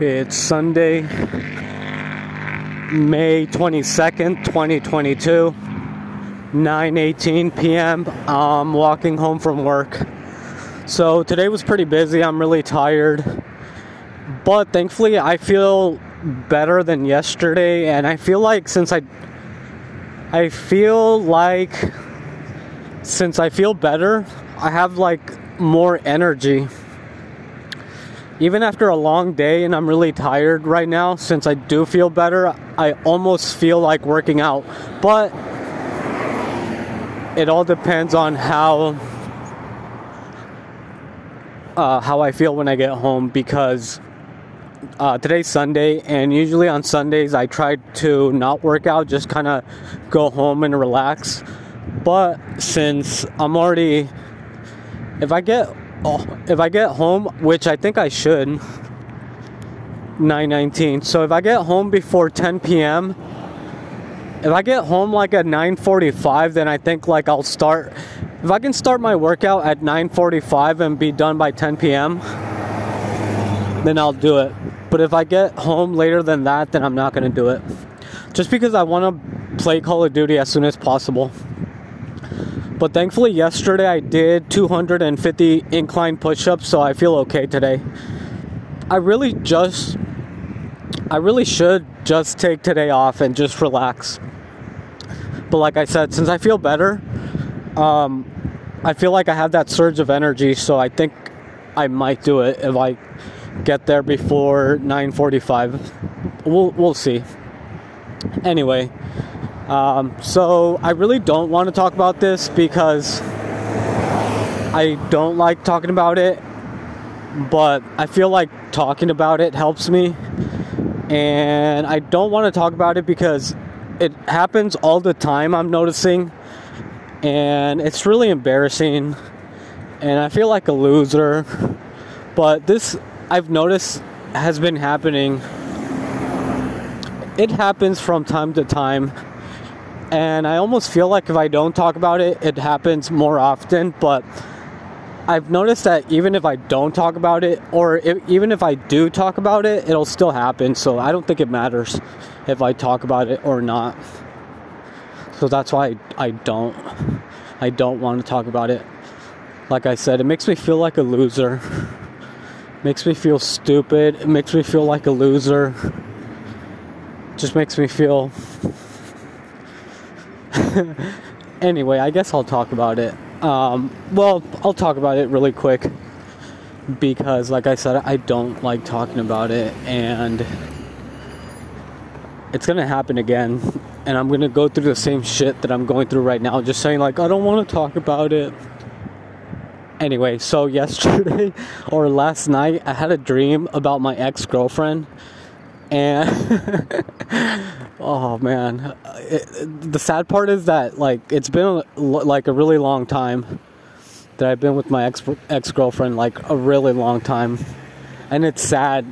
It's Sunday, May 22nd, 2022, 9:18 p.m. I'm walking home from work. So today was pretty busy. I'm really tired. But thankfully I feel better than yesterday and I feel like since I I feel like since I feel better, I have like more energy even after a long day and I'm really tired right now, since I do feel better, I almost feel like working out. But it all depends on how uh, how I feel when I get home because uh, today's Sunday, and usually on Sundays I try to not work out, just kind of go home and relax. But since I'm already, if I get oh, if I get home, which I think I should, 9:19. So if I get home before 10 p.m., if I get home like at 9:45, then I think like I'll start. If I can start my workout at 9:45 and be done by 10 p.m., then I'll do it. But if I get home later than that, then I'm not gonna do it. Just because I want to play Call of Duty as soon as possible. But thankfully, yesterday I did 250 incline push ups, so I feel okay today. I really just, I really should just take today off and just relax. But like I said, since I feel better, um, I feel like I have that surge of energy, so I think I might do it if I get there before 9:45. We'll we'll see. Anyway, um, so I really don't want to talk about this because I don't like talking about it, but I feel like talking about it helps me. And I don't want to talk about it because it happens all the time, I'm noticing. And it's really embarrassing. And I feel like a loser. But this, I've noticed, has been happening. It happens from time to time and I almost feel like if I don't talk about it, it happens more often. But I've noticed that even if I don't talk about it, or if, even if I do talk about it, it'll still happen. So I don't think it matters if I talk about it or not. So that's why I, I don't. I don't want to talk about it. Like I said, it makes me feel like a loser. Makes me feel stupid. It makes me feel like a loser. Just makes me feel anyway, I guess I'll talk about it. Um, well, I'll talk about it really quick because, like I said, I don't like talking about it, and it's gonna happen again. And I'm gonna go through the same shit that I'm going through right now, just saying, like, I don't wanna talk about it. Anyway, so yesterday or last night, I had a dream about my ex girlfriend and oh man. Uh, it, the sad part is that like it's been like a really long time that i've been with my ex ex-girlfriend like a really long time. And it's sad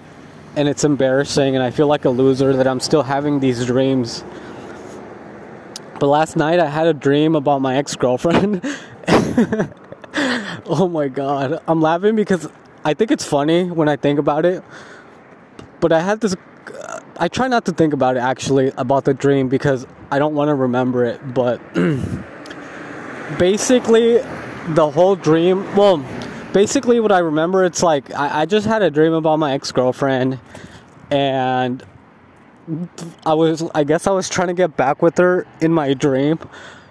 and it's embarrassing and i feel like a loser that i'm still having these dreams. But last night i had a dream about my ex-girlfriend. Oh my god. I'm laughing because i think it's funny when i think about it. But i had this I try not to think about it actually about the dream because I don't want to remember it. But basically, the whole dream. Well, basically, what I remember, it's like I, I just had a dream about my ex girlfriend, and I was. I guess I was trying to get back with her in my dream.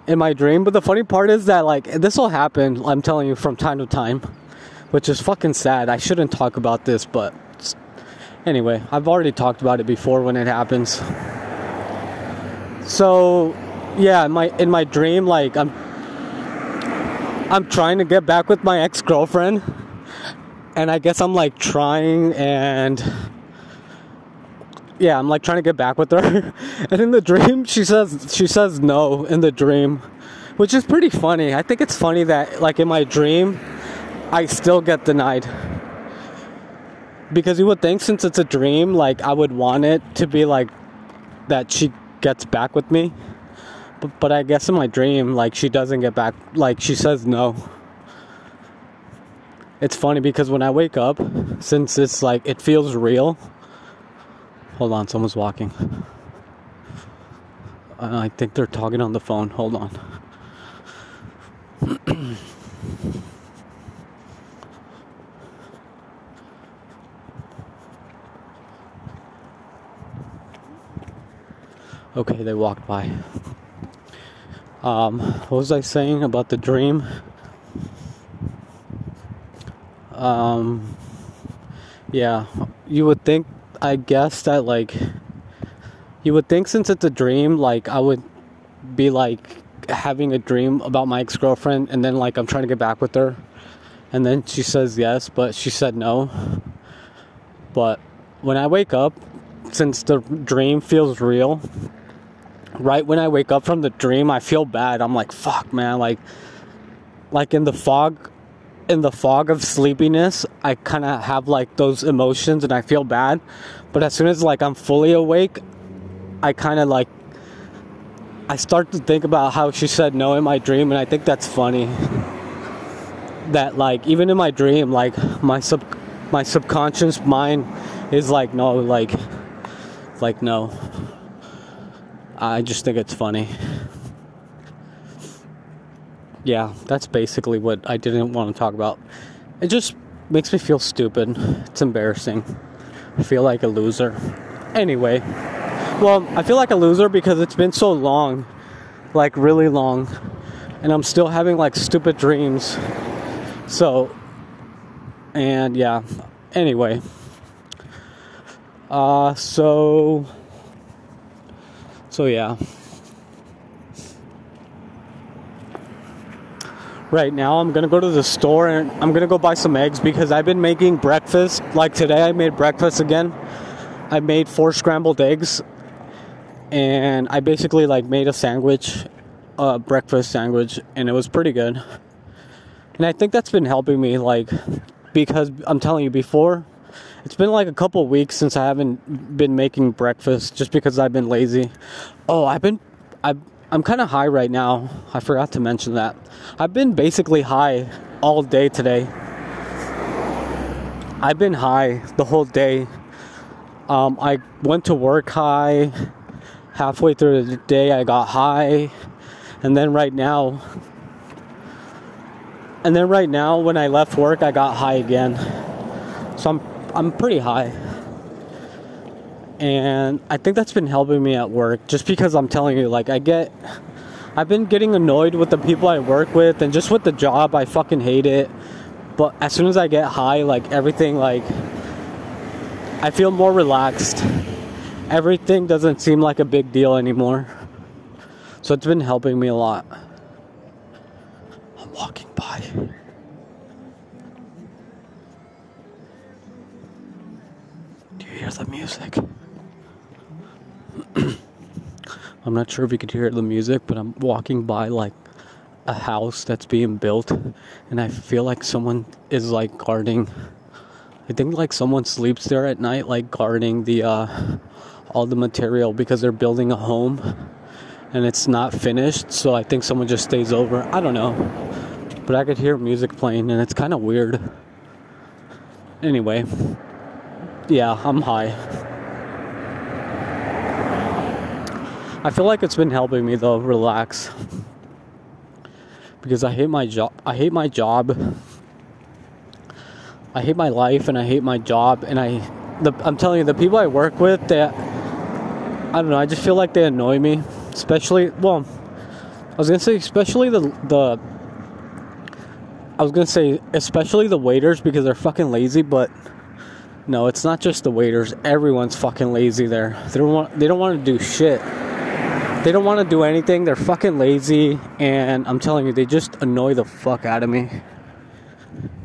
In my dream, but the funny part is that like this will happen. I'm telling you from time to time, which is fucking sad. I shouldn't talk about this, but Anyway, I've already talked about it before when it happens. So, yeah, in my in my dream, like I'm I'm trying to get back with my ex girlfriend, and I guess I'm like trying and yeah, I'm like trying to get back with her, and in the dream she says she says no in the dream, which is pretty funny. I think it's funny that like in my dream, I still get denied because you would think since it's a dream, like I would want it to be like that she gets back with me. But, but I guess in my dream, like she doesn't get back, like she says no. It's funny because when I wake up, since it's like it feels real, Hold on, someone's walking. I think they're talking on the phone. Hold on. okay, they walked by. Um, what was I saying about the dream? Um, yeah, you would think, I guess, that like, you would think since it's a dream, like, I would be like having a dream about my ex girlfriend, and then like I'm trying to get back with her, and then she says yes, but she said no. But when I wake up, since the dream feels real, right when I wake up from the dream, I feel bad. I'm like, fuck, man. Like, like in the fog, in the fog of sleepiness, I kind of have like those emotions and I feel bad. But as soon as like I'm fully awake, I kind of like, I start to think about how she said no in my dream, and I think that's funny. That like even in my dream, like my sub, my subconscious mind is like no, like, like no. I just think it's funny. Yeah, that's basically what I didn't want to talk about. It just makes me feel stupid. It's embarrassing. I feel like a loser. Anyway, well, I feel like a loser because it's been so long, like really long, and I'm still having like stupid dreams. So, and yeah, anyway. Uh, so so yeah. Right now, I'm gonna go to the store and I'm gonna go buy some eggs because I've been making breakfast. Like today, I made breakfast again. I made four scrambled eggs, and I basically like made a sandwich, a breakfast sandwich, and it was pretty good. And I think that's been helping me, like, because I'm telling you before, it's been like a couple weeks since I haven't been making breakfast just because I've been lazy. Oh, I've been I I'm kind of high right now. I forgot to mention that. I've been basically high all day today. I've been high the whole day. Um, I went to work high. Halfway through the day, I got high. And then right now, and then right now, when I left work, I got high again. So I'm I'm pretty high. And I think that's been helping me at work just because I'm telling you, like, I get. I've been getting annoyed with the people I work with and just with the job. I fucking hate it. But as soon as I get high, like, everything, like. I feel more relaxed. Everything doesn't seem like a big deal anymore. So it's been helping me a lot. Hear the music. I'm not sure if you could hear the music, but I'm walking by like a house that's being built, and I feel like someone is like guarding. I think like someone sleeps there at night, like guarding the uh, all the material because they're building a home, and it's not finished. So I think someone just stays over. I don't know, but I could hear music playing, and it's kind of weird. Anyway, yeah, I'm high. I feel like it's been helping me though relax because I hate my job. I hate my job. I hate my life and I hate my job and I the, I'm telling you the people I work with that I don't know, I just feel like they annoy me, especially well, I was going to say especially the the I was going to say especially the waiters because they're fucking lazy, but no, it's not just the waiters. Everyone's fucking lazy there. They don't want they don't want to do shit. They don't want to do anything. They're fucking lazy and I'm telling you they just annoy the fuck out of me.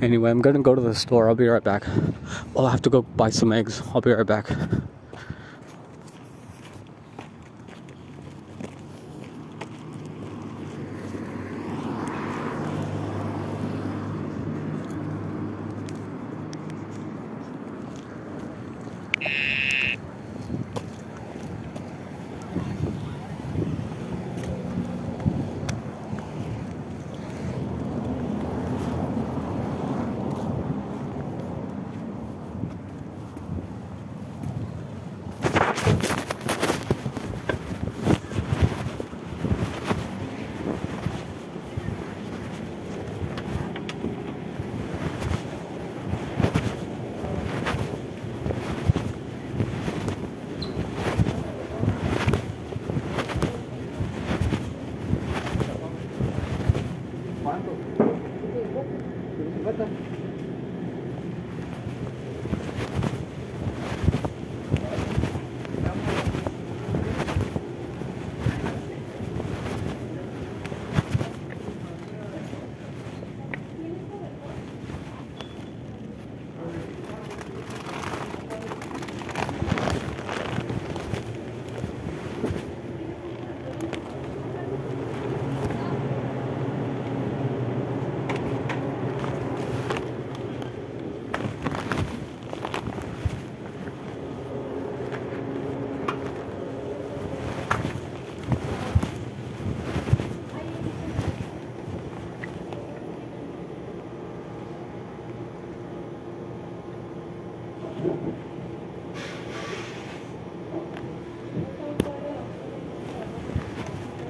Anyway, I'm going to go to the store. I'll be right back. I'll have to go buy some eggs. I'll be right back.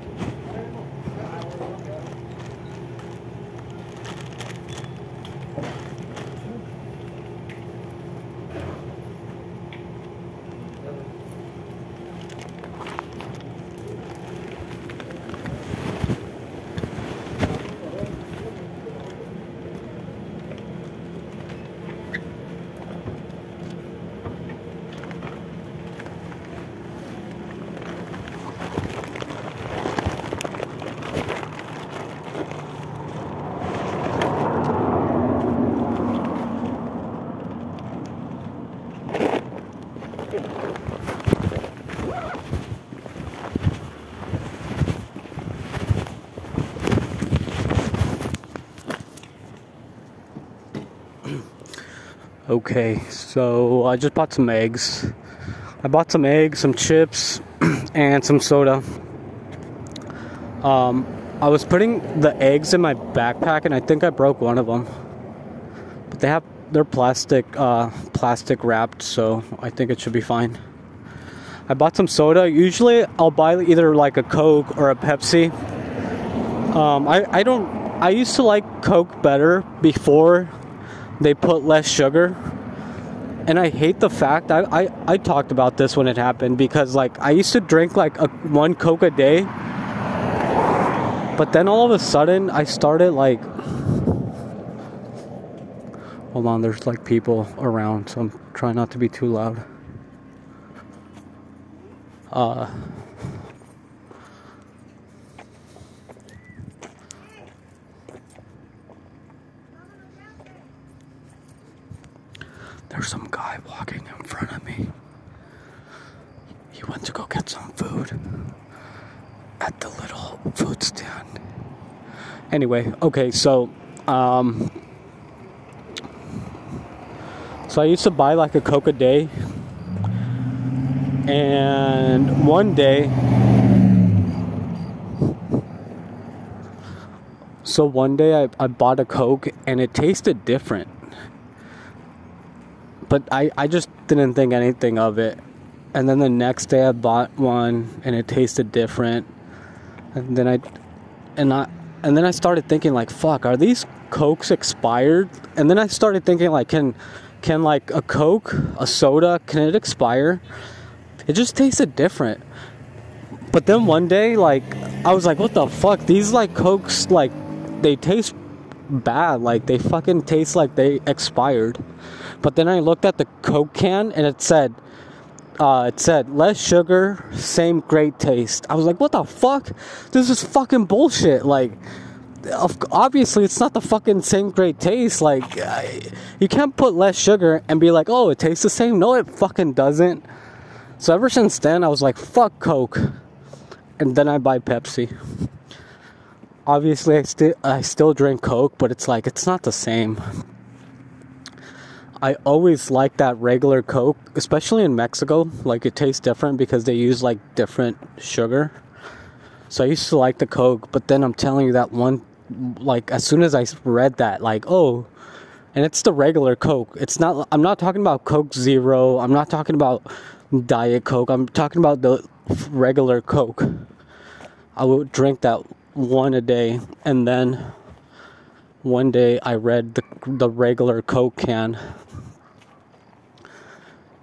that. Okay, so I just bought some eggs. I bought some eggs, some chips, and some soda. Um, I was putting the eggs in my backpack, and I think I broke one of them. But they have they're plastic uh, plastic wrapped, so I think it should be fine. I bought some soda. Usually, I'll buy either like a Coke or a Pepsi. Um, I I don't. I used to like Coke better before they put less sugar. And i hate the fact I, I i talked about this when it happened because like i used to drink like a one coke a day. But then all of a sudden i started like hold on there's like people around so i'm trying not to be too loud. Uh There's some guy walking in front of me. He went to go get some food at the little food stand. Anyway, okay, so um so I used to buy like a Coke a day. And one day so one day I, I bought a Coke and it tasted different but I, I just didn't think anything of it. And then the next day I bought one and it tasted different. And then I and I and then I started thinking like fuck, are these cokes expired? And then I started thinking like can can like a coke, a soda, can it expire? It just tasted different. But then one day like I was like what the fuck? These like cokes like they taste bad. Like they fucking taste like they expired. But then I looked at the Coke can and it said, uh, it said less sugar, same great taste. I was like, what the fuck? This is fucking bullshit. Like, obviously it's not the fucking same great taste. Like, you can't put less sugar and be like, oh, it tastes the same. No, it fucking doesn't. So ever since then, I was like, fuck Coke. And then I buy Pepsi. Obviously, I still I still drink Coke, but it's like it's not the same. I always like that regular Coke, especially in Mexico. Like it tastes different because they use like different sugar. So I used to like the Coke, but then I'm telling you that one, like as soon as I read that, like oh, and it's the regular Coke. It's not. I'm not talking about Coke Zero. I'm not talking about Diet Coke. I'm talking about the regular Coke. I would drink that one a day, and then one day I read the the regular Coke can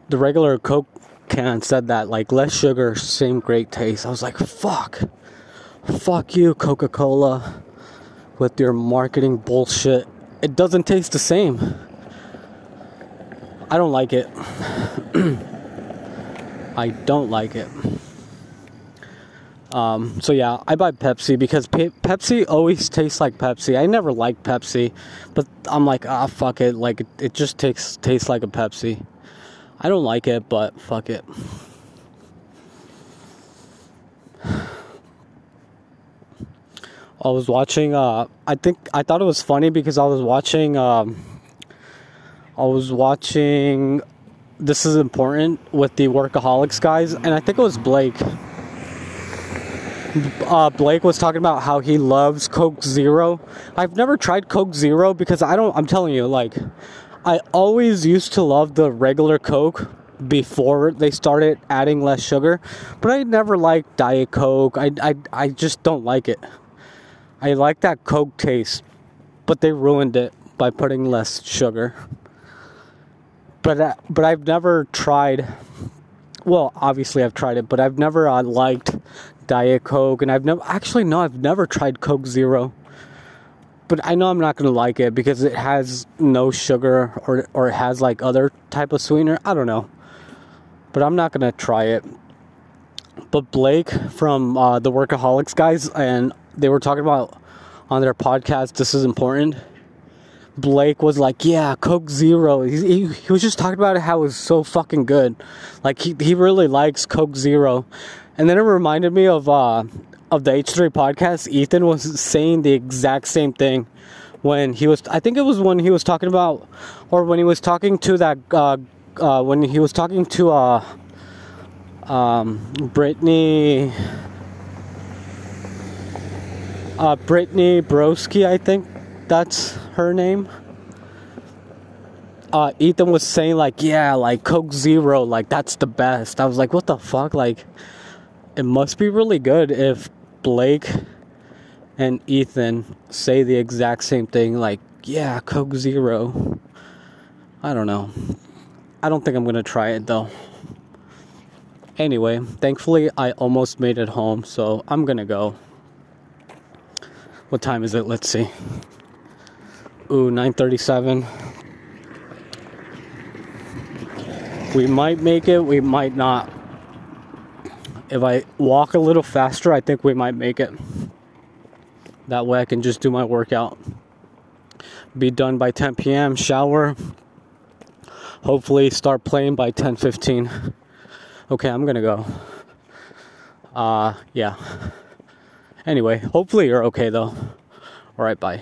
the regular Coke can said that like less sugar, same great taste. I was like, fuck, fuck you, Coca Cola, with your marketing bullshit. It doesn't taste the same. I don't like it. I don't like it. Um, so yeah, I buy Pepsi because Pe- Pepsi always tastes like Pepsi. I never liked Pepsi, but I'm like, ah, fuck it. Like it, just tastes tastes like a Pepsi. I don't like it, but fuck it. I was watching. Uh, I think I thought it was funny because I was watching. Um, I was watching. This is important with the workaholics guys, and I think it was Blake. Uh, Blake was talking about how he loves Coke Zero. I've never tried Coke Zero because I don't. I'm telling you, like, I always used to love the regular Coke before they started adding less sugar, but I never liked Diet Coke. I, I, I just don't like it. I like that Coke taste, but they ruined it by putting less sugar. But uh, but I've never tried. Well, obviously I've tried it, but I've never uh, liked Diet Coke, and I've never actually no, I've never tried Coke Zero. But I know I'm not gonna like it because it has no sugar or or it has like other type of sweetener. I don't know, but I'm not gonna try it. But Blake from uh, the Workaholics guys, and they were talking about on their podcast. This is important. Blake was like, "Yeah, Coke Zero." He, he, he was just talking about how it was so fucking good. Like he he really likes Coke Zero, and then it reminded me of uh of the H3 podcast. Ethan was saying the exact same thing when he was. I think it was when he was talking about, or when he was talking to that. Uh, uh, when he was talking to uh, um, Brittany. Uh, Brittany Broski, I think that's her name. Uh, Ethan was saying like, yeah, like Coke Zero, like that's the best. I was like, what the fuck? Like, it must be really good if Blake and Ethan say the exact same thing. Like, yeah, Coke Zero. I don't know. I don't think I'm gonna try it though. Anyway, thankfully I almost made it home, so I'm gonna go. What time is it? Let's see. Ooh, 9:37. We might make it, we might not. If I walk a little faster, I think we might make it. That way I can just do my workout. Be done by 10 p.m., shower. Hopefully start playing by 10:15. Okay, I'm going to go. Uh yeah. Anyway, hopefully you're okay though. All right, bye.